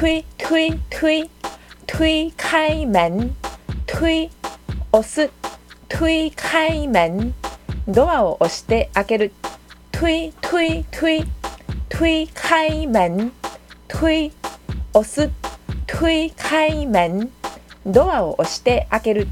推推推推開門。推押す。推開門。ドアを押して開ける。推推推。推開門。推押す。推開門。ドアを押して開ける。